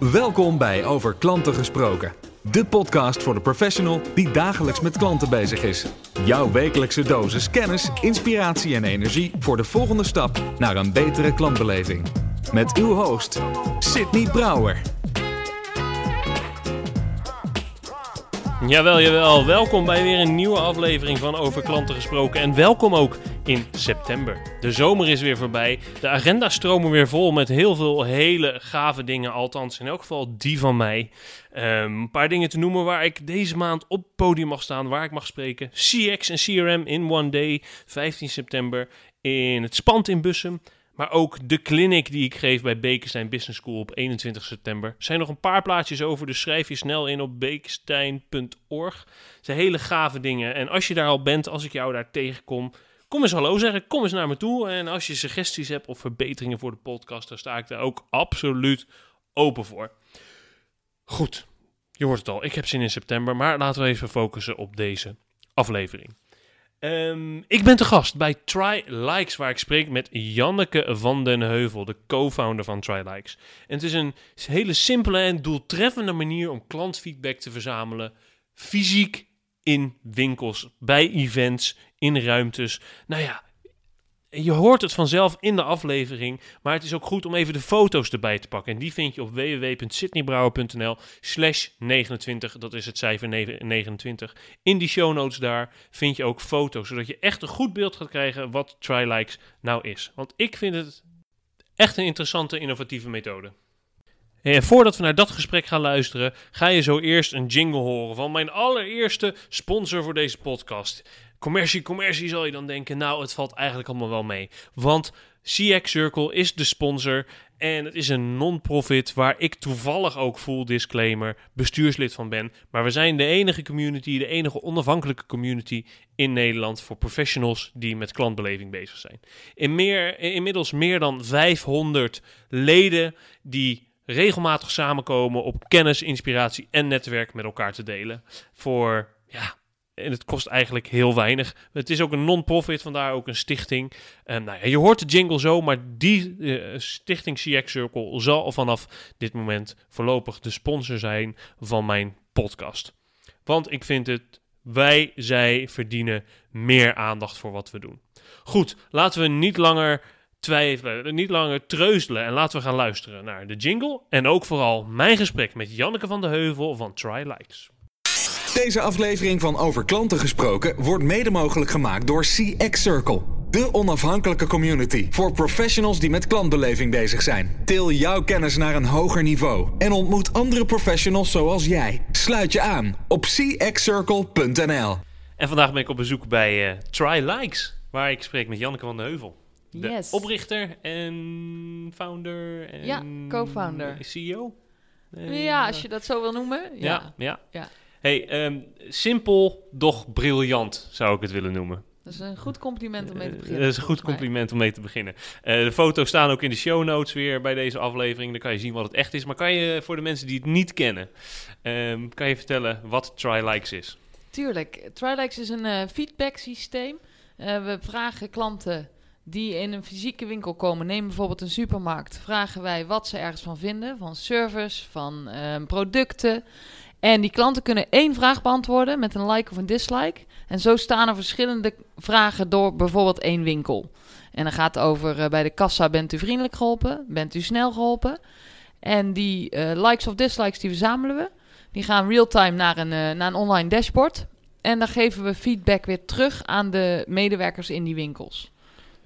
Welkom bij Over Klanten Gesproken. De podcast voor de professional die dagelijks met klanten bezig is. Jouw wekelijkse dosis kennis, inspiratie en energie voor de volgende stap naar een betere klantbeleving. Met uw host, Sydney Brouwer. Jawel, jawel. Welkom bij weer een nieuwe aflevering van Over Klanten Gesproken. En welkom ook in september. De zomer is weer voorbij. De agenda stromen weer vol met heel veel hele gave dingen. Althans, in elk geval die van mij. Um, een paar dingen te noemen waar ik deze maand op podium mag staan. Waar ik mag spreken. CX en CRM in One Day. 15 september in het Spand in Bussum. Maar ook de clinic die ik geef bij Bekenstein Business School op 21 september. Er zijn nog een paar plaatjes over, dus schrijf je snel in op bekenstein.org. Het zijn hele gave dingen. En als je daar al bent, als ik jou daar tegenkom, kom eens hallo zeggen. Kom eens naar me toe. En als je suggesties hebt of verbeteringen voor de podcast, dan sta ik daar ook absoluut open voor. Goed, je hoort het al. Ik heb zin in september, maar laten we even focussen op deze aflevering. Um, ik ben te gast bij Try Likes, waar ik spreek met Janneke van den Heuvel, de co-founder van Try Likes. En het is een hele simpele en doeltreffende manier om klantfeedback te verzamelen, fysiek in winkels, bij events, in ruimtes. Nou ja, je hoort het vanzelf in de aflevering, maar het is ook goed om even de foto's erbij te pakken. En die vind je op www.sydneybrouwer.nl slash 29, dat is het cijfer 29. In die show notes daar vind je ook foto's, zodat je echt een goed beeld gaat krijgen wat TryLikes nou is. Want ik vind het echt een interessante, innovatieve methode. En voordat we naar dat gesprek gaan luisteren, ga je zo eerst een jingle horen van mijn allereerste sponsor voor deze podcast. Commercie, commercie zal je dan denken, nou het valt eigenlijk allemaal wel mee. Want CX Circle is de sponsor en het is een non-profit waar ik toevallig ook full disclaimer bestuurslid van ben. Maar we zijn de enige community, de enige onafhankelijke community in Nederland voor professionals die met klantbeleving bezig zijn. In meer, inmiddels meer dan 500 leden die regelmatig samenkomen op kennis, inspiratie en netwerk met elkaar te delen. Voor ja, en het kost eigenlijk heel weinig. Het is ook een non-profit, vandaar ook een stichting. En nou ja, je hoort de jingle zo, maar die uh, stichting CX Circle zal vanaf dit moment voorlopig de sponsor zijn van mijn podcast. Want ik vind het, wij, zij verdienen meer aandacht voor wat we doen. Goed, laten we niet langer twijfelen, niet langer treuzelen en laten we gaan luisteren naar de jingle. En ook vooral mijn gesprek met Janneke van de Heuvel van Try Likes. Deze aflevering van Over Klanten gesproken wordt mede mogelijk gemaakt door CX Circle. De onafhankelijke community voor professionals die met klantbeleving bezig zijn. Til jouw kennis naar een hoger niveau en ontmoet andere professionals zoals jij. Sluit je aan op cxcircle.nl. En vandaag ben ik op bezoek bij uh, Try Likes, waar ik spreek met Janneke van de Heuvel. De Yes. oprichter en founder en Ja, co-founder. CEO. Eh, Ja, als je dat zo wil noemen. ja, Ja. Hey, ehm, simpel, doch briljant zou ik het willen noemen. dat is een goed compliment om mee te Eh, beginnen. dat is een goed compliment om mee te beginnen. Eh, de foto's staan ook in de show notes weer bij deze aflevering. Dan kan je zien wat het echt is. Maar kan je voor de mensen die het niet kennen, ehm, kan je vertellen wat Try Likes is? Tuurlijk. Trilex is een eh, feedback systeem. Eh, we vragen klanten die in een fysieke winkel komen, neem bijvoorbeeld een supermarkt, vragen wij wat ze ergens van vinden, van service, van ehm, producten. En die klanten kunnen één vraag beantwoorden met een like of een dislike. En zo staan er verschillende vragen door bijvoorbeeld één winkel. En dan gaat het over eh, bij de kassa bent u vriendelijk geholpen, bent u snel geholpen. En die eh, likes of dislikes die verzamelen we. Die gaan real-time naar een, eh, naar een online dashboard. En dan geven we feedback weer terug aan de medewerkers in die winkels.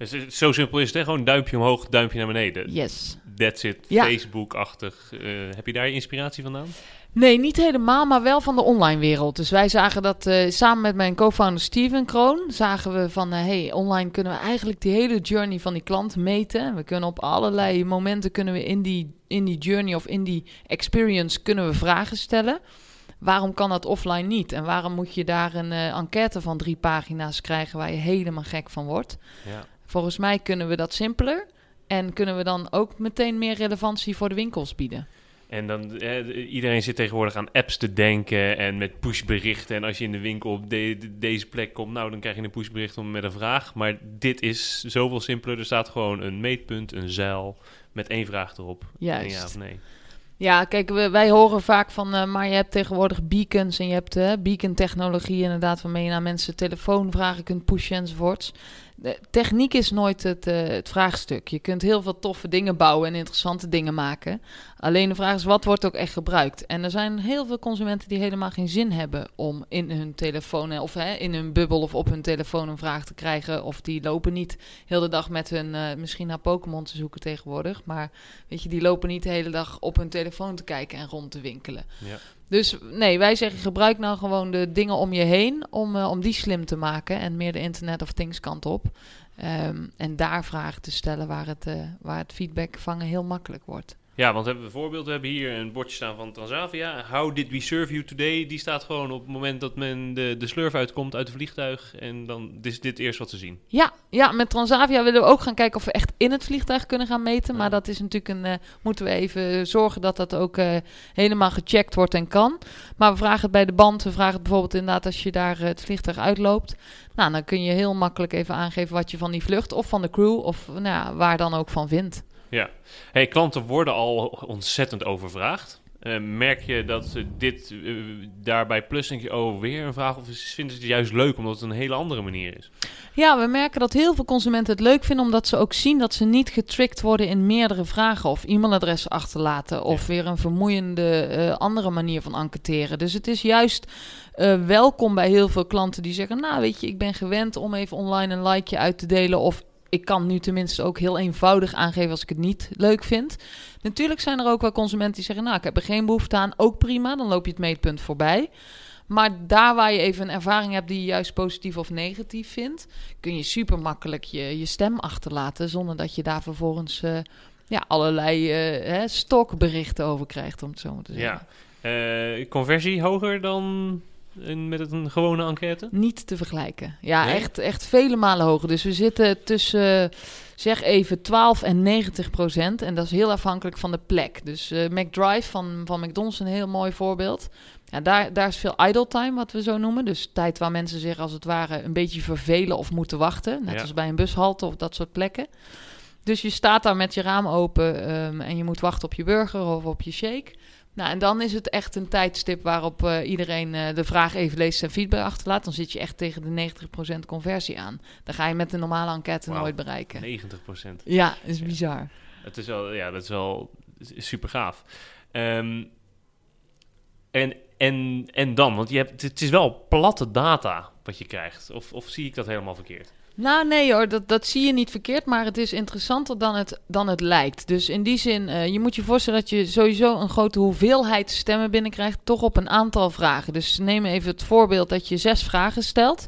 Dus het- zo simpel is het, hè? Gewoon duimpje omhoog, duimpje naar beneden. Yes. That's it. Ja. Facebook-achtig. Eh, heb je daar je inspiratie vandaan? Nee, niet helemaal, maar wel van de online wereld. Dus wij zagen dat eh, samen met mijn co-founder Steven Kroon, zagen we van, eh, hey, online kunnen we eigenlijk die hele journey van die klant meten. We kunnen op allerlei momenten kunnen we in die, in die journey of in die experience kunnen we vragen stellen. Waarom kan dat offline niet? En waarom moet je daar een eh, enquête van drie pagina's krijgen waar je helemaal gek van wordt? Ja. Volgens mij kunnen we dat simpeler. En kunnen we dan ook meteen meer relevantie voor de winkels bieden. En dan, eh, iedereen zit tegenwoordig aan apps te denken en met pushberichten. En als je in de winkel op de- de- deze plek komt, nou, dan krijg je een pushbericht om met een vraag. Maar dit is zoveel simpeler. Er staat gewoon een meetpunt, een zeil met één vraag erop. Juist. ja of nee. Ja, kijk, we, wij horen vaak van, uh, maar je hebt tegenwoordig beacons en je hebt uh, beacon-technologie inderdaad, waarmee je naar mensen telefoonvragen kunt pushen enzovoorts de techniek is nooit het, uh, het, vraagstuk. Je kunt heel veel toffe dingen bouwen en interessante dingen maken. Alleen de vraag is, wat wordt ook echt gebruikt? En er zijn heel veel consumenten die helemaal geen zin hebben om in hun telefoon of hè, in hun bubbel of op hun telefoon een vraag te krijgen. Of die lopen niet heel de dag met hun, uh, misschien naar Pokémon te zoeken tegenwoordig. Maar weet je, die lopen niet de hele dag op hun telefoon te kijken en rond te winkelen. Ja. Dus nee, wij zeggen gebruik nou gewoon de dingen om je heen om, uh, om die slim te maken en meer de Internet of Things kant op. Um, en daar vragen te stellen waar het, uh, waar het feedback vangen heel makkelijk wordt. Ja, want hebben we een voorbeeld. We hebben hier een bordje staan van Transavia. How did we serve you today? Die staat gewoon op het moment dat men de, de slurf uitkomt uit het vliegtuig. En dan is dit eerst wat te zien. Ja, ja, met Transavia willen we ook gaan kijken of we echt in het vliegtuig kunnen gaan meten. Maar dat is natuurlijk een. Uh, moeten we even zorgen dat dat ook uh, helemaal gecheckt wordt en kan. Maar we vragen het bij de band. We vragen het bijvoorbeeld inderdaad als je daar uh, het vliegtuig uitloopt. Nou, dan kun je heel makkelijk even aangeven wat je van die vlucht of van de crew of nou ja, waar dan ook van vindt. Ja, hey, klanten worden al ontzettend overvraagd. Uh, merk je dat dit uh, daarbij plus denk je, oh, weer een vraag? Of vinden ze het juist leuk omdat het een hele andere manier is? Ja, we merken dat heel veel consumenten het leuk vinden omdat ze ook zien dat ze niet getricked worden in meerdere vragen of e-mailadressen achterlaten of weer een vermoeiende uh, andere manier van enquêteren. Dus het is juist welkom bij heel veel klanten die zeggen, nou weet je, ik ben gewend om even online een likeje uit te delen of ik kan nu tenminste ook heel eenvoudig aangeven als ik het niet leuk vind. Natuurlijk zijn er ook wel consumenten die zeggen: Nou, ik heb er geen behoefte aan. Ook prima, dan loop je het meetpunt voorbij. Maar daar waar je even een ervaring hebt die je juist positief of negatief vindt, kun je super makkelijk je, je stem achterlaten. Zonder dat je daar vervolgens uh, ja, allerlei uh, hè, stokberichten over krijgt, om het zo maar te zeggen. Ja. Uh, conversie hoger dan in, met een gewone enquête? Niet te vergelijken. Ja, nee? echt, echt vele malen hoger. Dus we zitten tussen, zeg even, 12 en 90 procent. En dat is heel afhankelijk van de plek. Dus uh, McDrive van, van McDonald's een heel mooi voorbeeld. Ja, daar, daar is veel idle time, wat we zo noemen. Dus tijd waar mensen zich als het ware een beetje vervelen of moeten wachten. Net ja. als bij een bushalte of dat soort plekken. Dus je staat daar met je raam open um, en je moet wachten op je burger of op je shake. Nou, en dan is het echt een tijdstip waarop uh, iedereen uh, de vraag even leest en feedback achterlaat. Dan zit je echt tegen de 90% conversie aan. Dan ga je met de normale enquête wow, nooit bereiken. 90%? Ja, is bizar. Ja. Het is wel, ja, dat is wel super gaaf. Um, en, en, en dan, want je hebt, het is wel platte data wat je krijgt. Of, of zie ik dat helemaal verkeerd? Nou, nee hoor, dat, dat zie je niet verkeerd, maar het is interessanter dan het, dan het lijkt. Dus in die zin, uh, je moet je voorstellen dat je sowieso een grote hoeveelheid stemmen binnenkrijgt, toch op een aantal vragen. Dus neem even het voorbeeld dat je zes vragen stelt,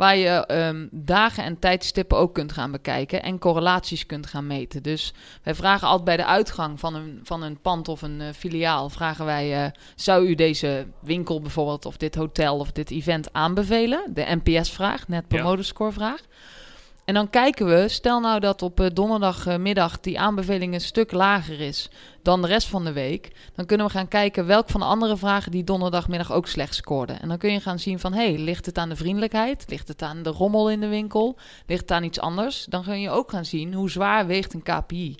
waar je um, dagen en tijdstippen ook kunt gaan bekijken en correlaties kunt gaan meten. Dus wij vragen altijd bij de uitgang van een, van een pand of een uh, filiaal, vragen wij, uh, zou u deze winkel bijvoorbeeld of dit hotel of dit event aanbevelen? De NPS-vraag, net promoter score vraag. En dan kijken we, stel nou dat op uh, donderdagmiddag die aanbeveling een stuk lager is dan de rest van de week. Dan kunnen we gaan kijken welke van de andere vragen die donderdagmiddag ook slecht scoorden. En dan kun je gaan zien van, hé, hey, ligt het aan de vriendelijkheid? Ligt het aan de rommel in de winkel? Ligt het aan iets anders? Dan kun je ook gaan zien hoe zwaar weegt een KPI.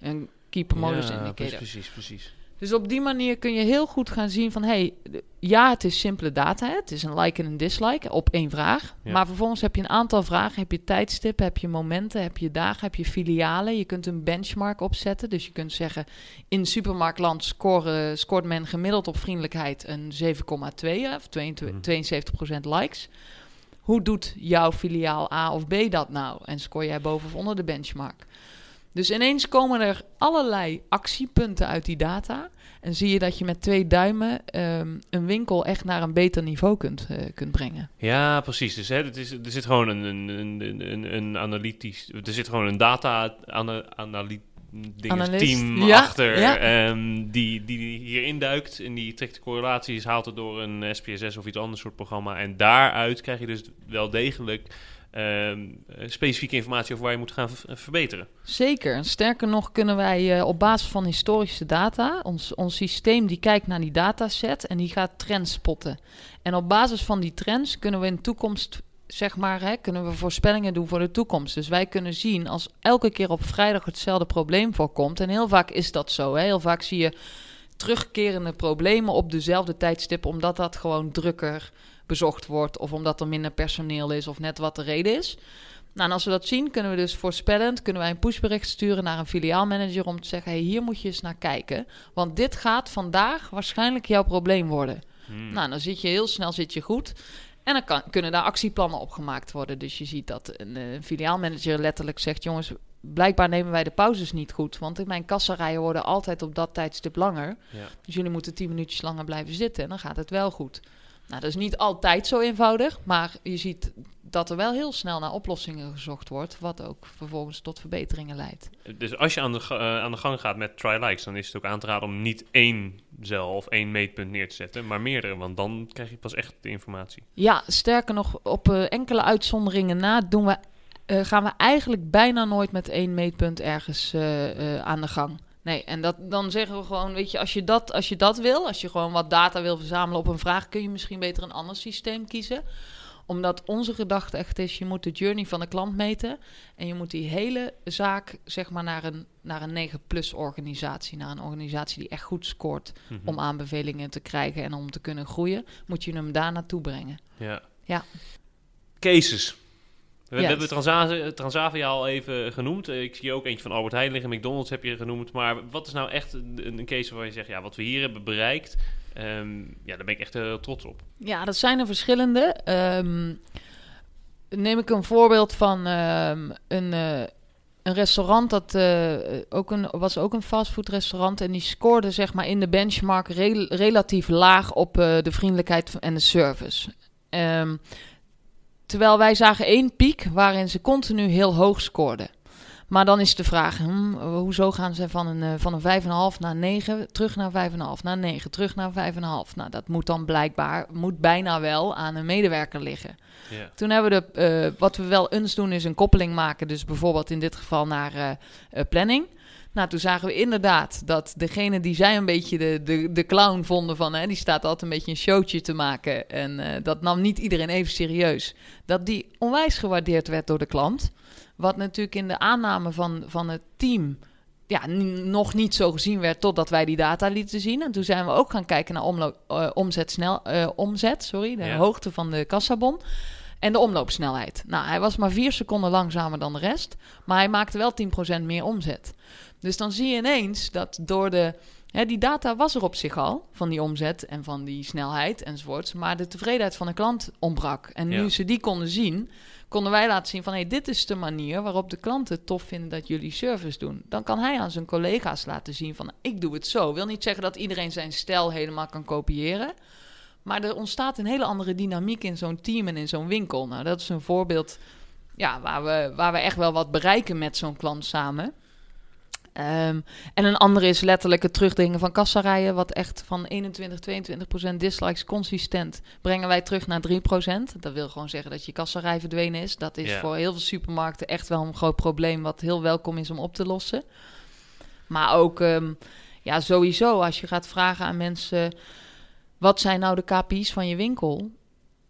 Een Key Promoters ja, Indicator. Precies, precies. Dus op die manier kun je heel goed gaan zien van... hey, ja, het is simpele data. Het is een like en een dislike op één vraag. Ja. Maar vervolgens heb je een aantal vragen. Heb je tijdstippen, heb je momenten, heb je dagen, heb je filialen. Je kunt een benchmark opzetten. Dus je kunt zeggen... in supermarktland scoren, scoort men gemiddeld op vriendelijkheid een 7,2... of 72, mm. likes. Hoe doet jouw filiaal A of B dat nou? En scoor jij boven of onder de benchmark? Dus ineens komen er allerlei actiepunten uit die data. En zie je dat je met twee duimen um, een winkel echt naar een beter niveau kunt, uh, kunt brengen. Ja, precies. Dus hè, het is, er zit gewoon een, een, een, een, een analytisch... Er zit gewoon een data-analytisch team ja, achter ja. Um, die, die hierin duikt en die trekt de correlaties, haalt het door een SPSS of iets anders soort programma. En daaruit krijg je dus wel degelijk uh, specifieke informatie over waar je moet gaan verbeteren. Zeker. Sterker nog kunnen wij uh, op basis van historische data, ons, ons systeem die kijkt naar die dataset en die gaat trends spotten. En op basis van die trends kunnen we in de toekomst zeg maar, hè, kunnen we voorspellingen doen voor de toekomst. Dus wij kunnen zien als elke keer op vrijdag hetzelfde probleem voorkomt. En heel vaak is dat zo. Heel vaak zie je terugkerende problemen op dezelfde tijdstip, omdat dat gewoon drukker bezocht wordt of omdat er minder personeel is of net wat de reden is. Nou, en als we dat zien, kunnen we dus voorspellend kunnen wij een pushbericht sturen naar een filiaalmanager om te zeggen: hey, hier moet je eens naar kijken, want dit gaat vandaag waarschijnlijk jouw probleem worden. Hmm. Nou, dan zit je heel snel zit je goed. En dan kan, kunnen daar actieplannen op gemaakt worden. Dus je ziet dat een, eh, filiaalmanager letterlijk zegt: jongens, blijkbaar nemen wij de pauzes niet goed. Want in mijn kassarijen worden altijd op dat tijdstip langer. Ja. Dus jullie moeten tien minuutjes langer blijven zitten en dan gaat het wel goed. Nou, dat is niet altijd zo eenvoudig, maar je ziet dat er wel heel snel naar oplossingen gezocht wordt, wat ook vervolgens tot verbeteringen leidt. Dus als je aan de, eh, aan de gang gaat met try-likes, dan is het ook aan te raden om niet één cel of één meetpunt neer te zetten, maar meerdere, want dan krijg je pas echt de informatie. Ja, sterker nog, op eh, enkele uitzonderingen na doen we, eh, gaan we eigenlijk bijna nooit met één meetpunt ergens eh, eh, aan de gang. Nee, en dat, dan zeggen we gewoon, weet je als, je dat, als je dat wil, als je gewoon wat data wil verzamelen op een vraag, kun je misschien beter een ander systeem kiezen. Omdat onze gedachte echt is, je moet de journey van de klant meten. En je moet die hele zaak, zeg maar, naar een, naar een 9-plus organisatie, naar een organisatie die echt goed scoort Mhm. om aanbevelingen te krijgen en om te kunnen groeien, moet je hem daar naartoe brengen. Ja. Ja. Cases. We, Yes. hebben Transavia, Transavia al even genoemd. Eh, Ik zie ook eentje van Albert Heijn liggen, McDonald's heb je genoemd. Maar wat is nou echt een, een case waarvan je zegt, ja, wat we hier hebben bereikt, ehm, ja, daar ben ik echt heel trots op. Ja, dat zijn er verschillende. Ehm, neem ik een voorbeeld van ehm, een, eh, een restaurant dat eh, ook een, was ook een fastfoodrestaurant en die scoorde zeg maar in de benchmark rel- relatief laag op eh, de vriendelijkheid en de service. Ehm, terwijl wij zagen één piek waarin ze continu heel hoog scoorden. Maar dan is de vraag, hm, hoezo gaan ze van een, eh, van een 5,5 naar 9, terug naar 5,5, naar 9, terug naar 5,5? Nou, dat moet dan blijkbaar, moet bijna wel aan een medewerker liggen. Toen hebben we de, eh, wat we wel eens doen, is een koppeling maken. Dus bijvoorbeeld in dit geval naar eh, planning. Nou, toen zagen we inderdaad dat degene die zij een beetje de, de, de clown vonden van... Hè, die staat altijd een beetje een showtje te maken. En eh, dat nam niet iedereen even serieus. Dat die onwijs gewaardeerd werd door de klant. Wat natuurlijk in de aanname van, van het team ja, nog niet zo gezien werd totdat wij die data lieten zien. En toen zijn we ook gaan kijken naar eh, omzet, snel, eh, omzet sorry, de Ja. hoogte van de kassabon. En de omloopsnelheid. Nou, hij was maar vier seconden langzamer dan de rest. Maar hij maakte wel 10% meer omzet. Dus dan zie je ineens dat door de. Hè, die data was er op zich al, van die omzet en van die snelheid enzovoorts. Maar de tevredenheid van de klant ontbrak. En nu Ja. ze die konden zien, konden wij laten zien van... hé, dit is de manier waarop de klanten tof vinden dat jullie service doen. Dan kan hij aan zijn collega's laten zien van... ik doe het zo. Wil niet zeggen dat iedereen zijn stijl helemaal kan kopiëren... Maar er ontstaat een hele andere dynamiek in zo'n team en in zo'n winkel. Nou, dat is een voorbeeld ja, waar, we, waar we echt wel wat bereiken met zo'n klant samen. Ehm, en een andere is letterlijk het terugdringen van kassarijen, wat echt van 21, 22 procent dislikes consistent brengen wij terug naar 3 procent. Dat wil gewoon zeggen dat je kassarij verdwenen is. Dat is voor heel veel supermarkten echt wel een groot probleem, wat heel welkom is om op te lossen. Maar ook, ehm, ja, sowieso, als je gaat vragen aan mensen, wat zijn nou de KPI's van je winkel?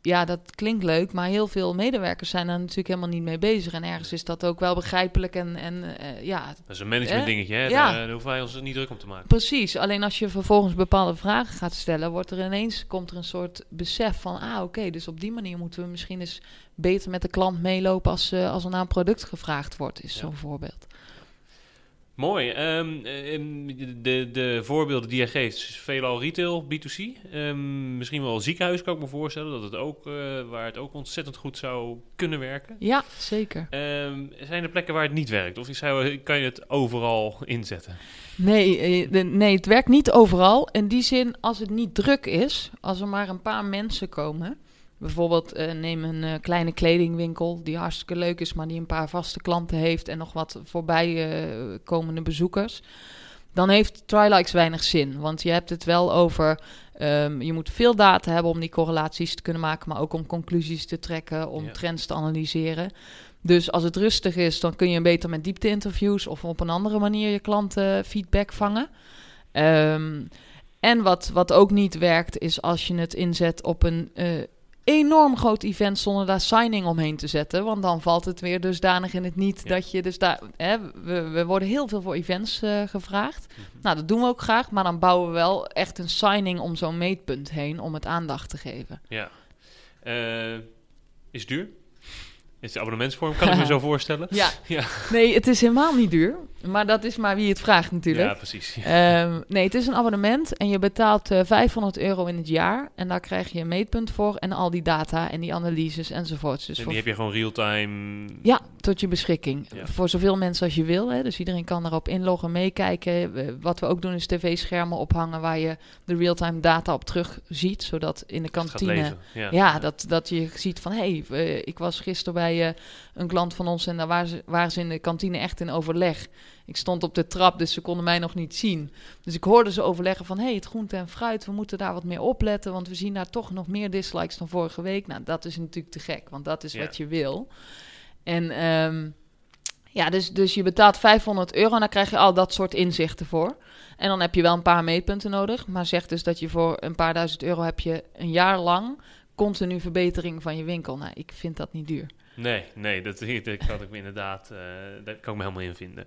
Ja, dat klinkt leuk, maar heel veel medewerkers zijn daar natuurlijk helemaal niet mee bezig. En ergens is dat ook wel begrijpelijk en, en eh, ja, Dat is een management Eh? dingetje, hè? Ja. Daar, daar hoeven wij ons niet druk om te maken. Precies, alleen als je vervolgens bepaalde vragen gaat stellen, wordt er ineens komt er een soort besef van, ah oké, dus op die manier moeten we misschien eens beter met de klant meelopen als, eh, als er naar een product gevraagd wordt, is Ja. zo'n voorbeeld. Mooi. Ehm, ehm, de, de voorbeelden die jij geeft, is veelal retail, B2C. Ehm, misschien wel ziekenhuis kan ik me voorstellen, dat het ook, eh, waar het ook ontzettend goed zou kunnen werken. Ja, zeker. Zijn er plekken waar het niet werkt? Of is hij- kan je het overal inzetten? Nee, eh, nee, het werkt niet overal. In die zin, als het niet druk is, als er maar een paar mensen komen. Bijvoorbeeld, eh, neem een eh, kleine kledingwinkel die hartstikke leuk is, maar die een paar vaste klanten heeft en nog wat voorbij eh, komende bezoekers. Dan heeft Trylikes weinig zin, want je hebt het wel over. ehm, je moet veel data hebben om die correlaties te kunnen maken, maar ook om conclusies te trekken, om Ja. trends te analyseren. Dus als het rustig is, dan kun je beter met diepte-interviews of op een andere manier je klanten feedback vangen. Ehm, en wat, wat ook niet werkt, is als je het inzet op een, enorm groot event zonder daar signing omheen te zetten. Want dan valt het weer dusdanig in het niet Ja. dat je dus daar... Hè, we, we worden heel veel voor events eh, gevraagd. Mhm. Nou, dat doen we ook graag. Maar dan bouwen we wel echt een signing om zo'n meetpunt heen om het aandacht te geven. Ja. Eh, is het duur? Is de abonnementsvorm, kan ik me zo voorstellen? Ja, Ja. nee, het is helemaal niet duur. Maar dat is maar wie het vraagt natuurlijk. Ja, precies. Ehm, nee, het is een abonnement en je betaalt eh 500 euro in het jaar. En daar krijg je een meetpunt voor en al die data en die analyses enzovoorts. Dus en voor, die heb je gewoon real-time. ja, tot je beschikking. Ja. Voor zoveel mensen als je wil. Hè. Dus iedereen kan erop inloggen, meekijken. Wat we ook doen is tv-schermen ophangen waar je de real-time data op terug ziet. Zodat in de kantine... Ja. Ja, dat, dat je ziet van, hé, hey, ik was gisteren bij eh, een klant van ons en daar waren ze, waren ze in de kantine echt in overleg. Ik stond op de trap, dus ze konden mij nog niet zien. Dus ik hoorde ze overleggen van, hé, hey, het groente en fruit, we moeten daar wat meer opletten, want we zien daar toch nog meer dislikes dan vorige week. Nou, dat is natuurlijk te gek, want dat is wat je wil. En ehm, ja, dus, dus je betaalt 500 euro en daar krijg je al dat soort inzichten voor. En dan heb je wel een paar meetpunten nodig, maar zeg dus dat je voor een paar duizend euro heb je een jaar lang continu verbetering van je winkel. Nou, ik vind dat niet duur. Nee, nee, dat, dat kan ik me inderdaad, eh, daar kan ik me helemaal in vinden.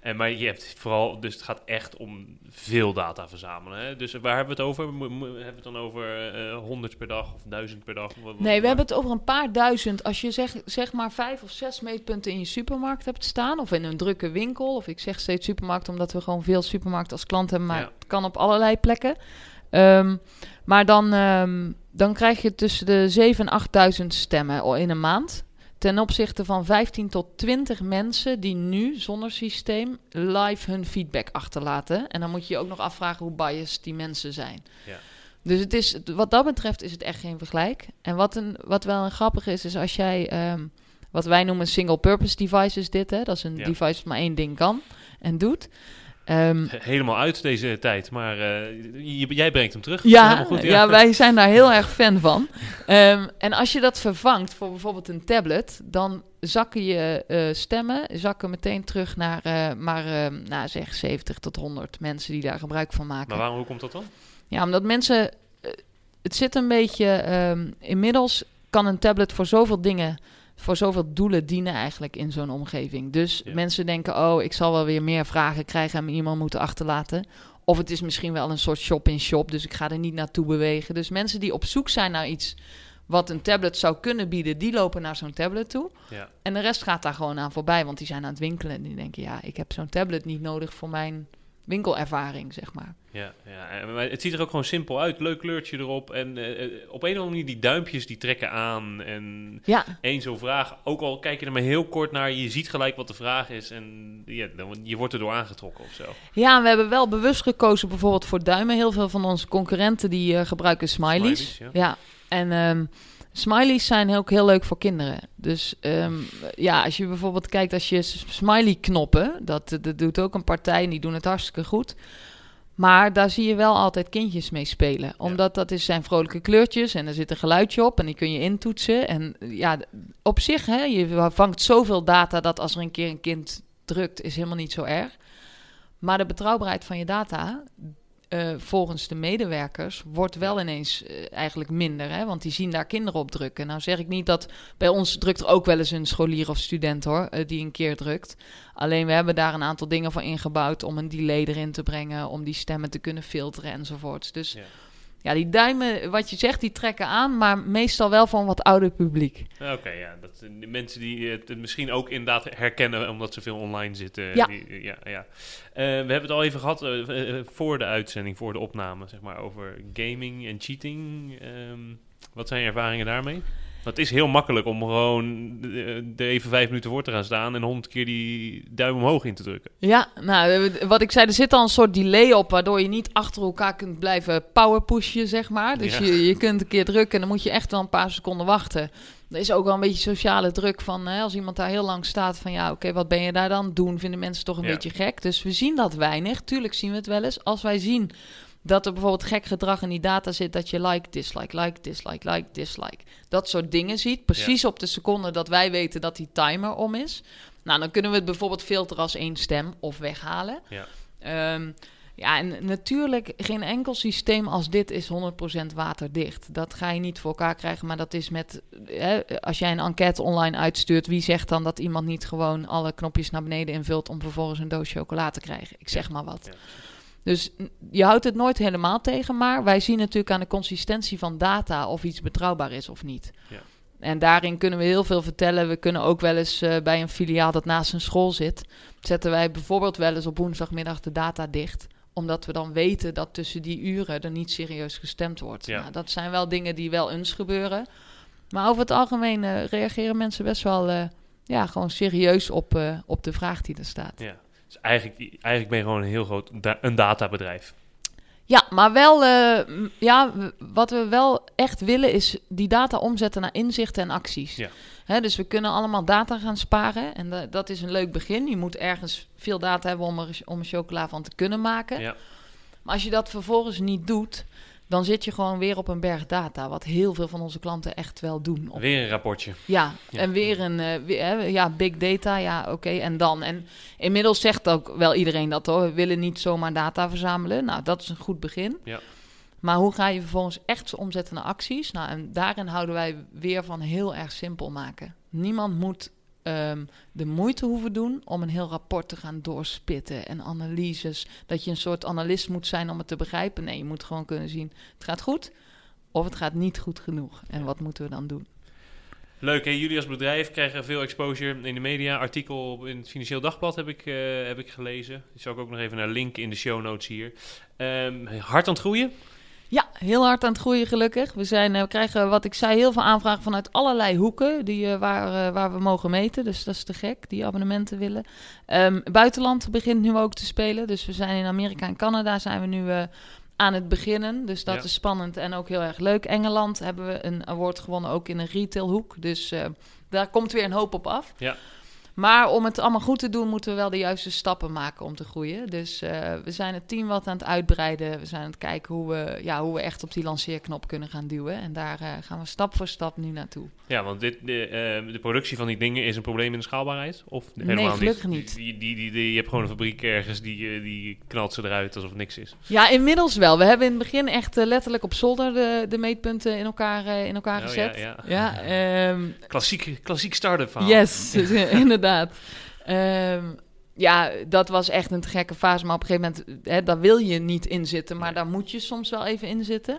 En, maar je hebt vooral, dus het gaat echt om veel data verzamelen. Hè? Dus waar hebben we het over? Mo- hebben we het dan over eh 100 per dag of 1000 per dag? Wat- wat- Nee, we hebben het over een paar duizend. Als je zeg, zeg maar vijf of zes meetpunten in je supermarkt hebt staan, of in een drukke winkel, of ik zeg steeds supermarkt omdat we gewoon veel supermarkten als klant hebben, maar Ja. het kan op allerlei plekken. Ehm, maar dan, ehm, dan krijg je tussen de 7 en 8000 stemmen in een maand. Ten opzichte van 15 tot 20 mensen die nu zonder systeem live hun feedback achterlaten. En dan moet je je ook nog afvragen hoe biased die mensen zijn. Ja. Dus het is, wat dat betreft is het echt geen vergelijk. En wat, een, wat wel een grappig is, is als jij, ehm, wat wij noemen single-purpose device is dit. Hè? Dat is een Ja. device dat maar één ding kan en doet. Ehm, Helemaal uit deze tijd, maar eh, jij brengt hem terug. ja, goed, ja. wij zijn daar heel erg fan van. Ehm, en als je dat vervangt voor bijvoorbeeld een tablet, dan zakken je eh, stemmen zakken meteen terug naar eh, maar eh, nou, zeg 70 tot 100 mensen die daar gebruik van maken. Maar waarom, hoe komt dat dan? Ja, omdat mensen. Het zit een beetje. ehm, inmiddels kan een tablet voor zoveel dingen. Voor zoveel doelen dienen eigenlijk in zo'n omgeving. Dus Ja. mensen denken: oh, ik zal wel weer meer vragen krijgen en iemand moeten achterlaten. Of het is misschien wel een soort shop-in-shop, dus ik ga er niet naartoe bewegen. Dus mensen die op zoek zijn naar iets wat een tablet zou kunnen bieden, die lopen naar zo'n tablet toe. Ja. En de rest gaat daar gewoon aan voorbij, want die zijn aan het winkelen en die denken: ja, ik heb zo'n tablet niet nodig voor mijn winkelervaring, zeg maar. Ja, ja, maar het ziet er ook gewoon simpel uit. Leuk kleurtje erop. En eh, eh, op een of andere manier die duimpjes die trekken aan. En Ja, één zo'n vraag, ook al kijk je er maar heel kort naar, je ziet gelijk wat de vraag is. En ja, dan, je wordt erdoor aangetrokken of zo. Ja, we hebben wel bewust gekozen bijvoorbeeld voor duimen. Heel veel van onze concurrenten die eh, gebruiken smileys. Smileys, ja. en ehm, smileys zijn ook heel leuk voor kinderen. Dus ehm, ja, als je bijvoorbeeld kijkt als je s- smiley knoppen, dat, dat doet ook een partij en die doen het hartstikke goed. Maar daar zie je wel altijd kindjes mee spelen. Omdat dat is, zijn vrolijke kleurtjes en er zit een geluidje op en die kun je intoetsen. En ja, op zich, hè, je vangt zoveel data dat als er een keer een kind drukt, is helemaal niet zo erg. Maar de betrouwbaarheid van je data, eh, volgens de medewerkers, wordt wel ineens eh, eigenlijk minder. Hè? Want die zien daar kinderen op drukken. Nou zeg ik niet dat bij ons drukt er ook wel eens een scholier of student hoor, eh, die een keer drukt. Alleen we hebben daar een aantal dingen voor ingebouwd om een delay erin te brengen, om die stemmen te kunnen filteren enzovoorts. Dus Ja. Ja, die duimen, wat je zegt, die trekken aan, maar meestal wel een wat ouder publiek. Oké, ja. Dat, mensen die het misschien ook inderdaad herkennen omdat ze veel online zitten. Ja. Die, ja, ja. Eh, we hebben het al even gehad eh, eh, voor de uitzending, voor de opname, zeg maar, over gaming en cheating. Ehm, wat zijn je ervaringen daarmee? Want het is heel makkelijk om gewoon eh, er even vijf minuten voor te gaan staan en honderd keer die duim omhoog in te drukken. Ja, nou, eh, wat ik zei, er zit al een soort delay op, waardoor je niet achter elkaar kunt blijven powerpushen, zeg maar. Dus Ja. je, je kunt een keer drukken en dan moet je echt wel een paar seconden wachten. Er is ook wel een beetje sociale druk van, hè, als iemand daar heel lang staat, van ja, oké, wat ben je daar dan doen? Vinden mensen toch een Ja. beetje gek. Dus we zien dat weinig. Tuurlijk zien we het wel eens. Als wij zien dat er bijvoorbeeld gek gedrag in die data zit, dat je like, dislike, like, dislike, like, dislike. Dat soort dingen ziet, precies op de seconde dat wij weten dat die timer om is. Nou, dan kunnen we het bijvoorbeeld filteren als één stem of weghalen. Ja. Ehm, Ja, en natuurlijk, geen enkel systeem als dit is 100% waterdicht. Dat ga je niet voor elkaar krijgen, maar dat is met... Hè, als jij een enquête online uitstuurt, wie zegt dan dat iemand niet gewoon alle knopjes naar beneden invult om vervolgens een doos chocola te krijgen? Ik zeg maar wat. Ja. Dus je houdt het nooit helemaal tegen, maar wij zien natuurlijk aan de consistentie van data of iets betrouwbaar is of niet. Ja. En daarin kunnen we heel veel vertellen. We kunnen ook wel eens eh, bij een filiaal dat naast een school zit, zetten wij bijvoorbeeld wel eens op woensdagmiddag de data dicht omdat we dan weten dat tussen die uren er niet serieus gestemd wordt. Ja. Nou, dat zijn wel dingen die wel eens gebeuren. Maar over het algemeen eh, reageren mensen best wel eh, ja, gewoon serieus op, op de vraag die er staat. Ja. Dus eigenlijk, eigenlijk ben je gewoon een heel groot da- een databedrijf. Ja, maar wel, eh, ja, wat we wel echt willen is die data omzetten naar inzichten en acties. Ja. Hè, dus we kunnen allemaal data gaan sparen en da- dat is een leuk begin. Je moet ergens veel data hebben om er om een chocola van te kunnen maken. Ja. Maar als je dat vervolgens niet doet, dan zit je gewoon weer op een berg data, wat heel veel van onze klanten echt wel doen. Op Weer een rapportje. ja, Ja. en weer een eh, weer, ja, big data, ja, oké, en dan. En inmiddels zegt ook wel iedereen dat hoor. We willen niet zomaar data verzamelen. Nou, dat is een goed begin. Ja. Maar hoe ga je vervolgens echt omzetten naar acties? Nou, en daarin houden wij weer van heel erg simpel maken. Niemand moet ehm, de moeite hoeven doen om een heel rapport te gaan doorspitten en analyses. Dat je een soort analist moet zijn om het te begrijpen. Nee, je moet gewoon kunnen zien, het gaat goed of het gaat niet goed genoeg. En wat moeten we dan doen? Leuk, hè? jullie als bedrijf krijgen veel exposure in de media. Artikel in het Financieel Dagblad heb ik, eh, heb ik gelezen. Die zal ik ook nog even naar linken in de show notes hier. Ehm, hard aan het groeien. Ja, heel hard aan het groeien gelukkig. We, zijn, eh, we krijgen, wat ik zei, heel veel aanvragen vanuit allerlei hoeken die, eh, waar, eh, waar we mogen meten. Dus dat is te gek, die abonnementen willen. Ehm, buitenland begint nu ook te spelen. Dus we zijn in Amerika en Canada zijn we nu aan het beginnen. Dus dat Ja. is spannend en ook heel erg leuk. Engeland hebben we een award gewonnen, ook in een retailhoek. Dus daar komt weer een hoop op af. Ja. Maar om het allemaal goed te doen, moeten we wel de juiste stappen maken om te groeien. Dus eh, we zijn het team wat aan het uitbreiden. We zijn aan het kijken hoe we, ja, hoe we echt op die lanceerknop kunnen gaan duwen. En daar eh, gaan we stap voor stap nu naartoe. Ja, want dit, de, eh, de productie van die dingen is een probleem in de schaalbaarheid? Of Nee, helemaal gelukkig niet. Die, die, die, die- je hebt gewoon een fabriek ergens, die, eh, die knalt ze eruit alsof het niks is. Ja, inmiddels wel. We hebben in het begin echt eh, letterlijk op zolder de, de meetpunten in elkaar, in elkaar Oh, gezet. ja, ja. ehm, Klassiek, klassiek start-up verhaal. Yes, inderdaad. Ehm, ja, dat was echt een te gekke fase. Maar op een gegeven moment, hè, daar wil je niet in zitten. Maar Nee. daar moet je soms wel even in zitten.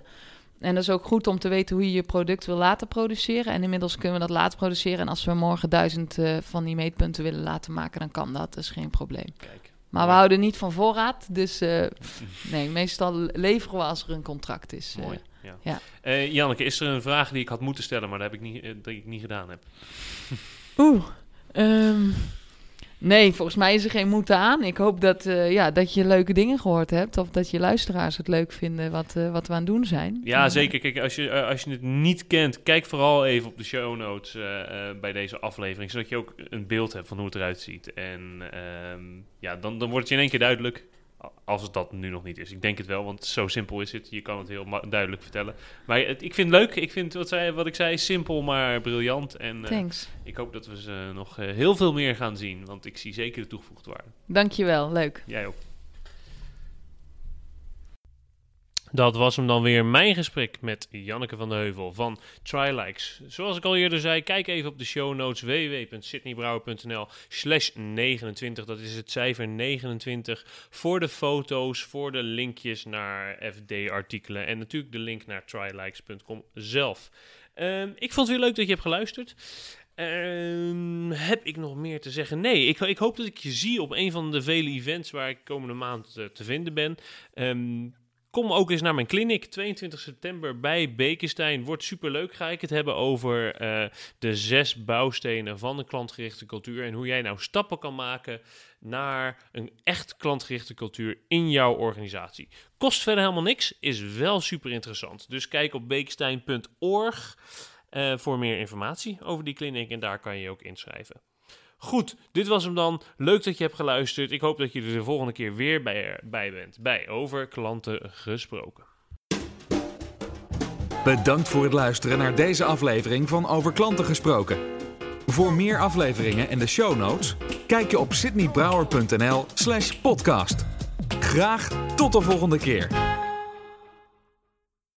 En dat is ook goed om te weten hoe je je product wil laten produceren. En inmiddels kunnen we dat laten produceren. En als we morgen duizend eh, van die meetpunten willen laten maken, dan kan dat. Dat is geen probleem. Kijk. Maar we houden niet van voorraad. Dus eh, nee, meestal leveren we als er een contract is. eh. Ja. ja. Eh, Janneke, is er een vraag die ik had moeten stellen, maar dat heb ik niet, die ik niet gedaan heb? Oeh. ehm, nee, volgens mij is er geen moeten aan. Ik hoop dat, eh, ja, dat je leuke dingen gehoord hebt. Of dat je luisteraars het leuk vinden wat, eh, wat we aan het doen zijn. Ja, zeker. Kijk, als je, eh, als je het niet kent, kijk vooral even op de show notes bij deze aflevering, zodat je ook een beeld hebt van hoe het eruit ziet. En ehm, ja, dan, dan wordt het je in één keer duidelijk, als het dat nu nog niet is. Ik denk het wel, want zo simpel is het. Je kan het heel duidelijk vertellen. Maar het, ik vind het leuk. Ik vind wat, zij, wat ik zei simpel, maar briljant. En eh, Thanks. ik hoop dat we ze nog eh, heel veel meer gaan zien, want ik zie zeker de toegevoegde waarde. Dankjewel, leuk. Jij ook. Dat was hem dan weer mijn gesprek met Janneke van de Heuvel van Trylikes. Zoals ik al eerder zei, kijk even op de show notes www.sydneybrouwer.nl slash 29. Dat is het cijfer 29 voor de foto's, voor de linkjes naar FD-artikelen en natuurlijk de link naar trylikes.com zelf. Ehm, ik vond het weer leuk dat je hebt geluisterd. Ehm, heb ik nog meer te zeggen? Nee, ik, ik hoop dat ik je zie op een van de vele events waar ik komende maand eh, te vinden ben. Ehm, kom ook eens naar mijn clinic, 22 september bij Bekenstein. Wordt superleuk. Ga ik het hebben over eh, de zes bouwstenen van de klantgerichte cultuur. En hoe jij nou stappen kan maken naar een echt klantgerichte cultuur in jouw organisatie. Kost verder helemaal niks, is wel super interessant. Dus kijk op bekenstein.org eh, voor meer informatie over die clinic en daar kan je je ook inschrijven. Goed, dit was hem dan. Leuk dat je hebt geluisterd. Ik hoop dat je er de volgende keer weer bij, bij bent bij Over Klanten Gesproken. Bedankt voor het luisteren naar deze aflevering van Over Klanten Gesproken. Voor meer afleveringen en de show notes, kijk je op sydneybrouwer.nl slash podcast. graag tot de volgende keer.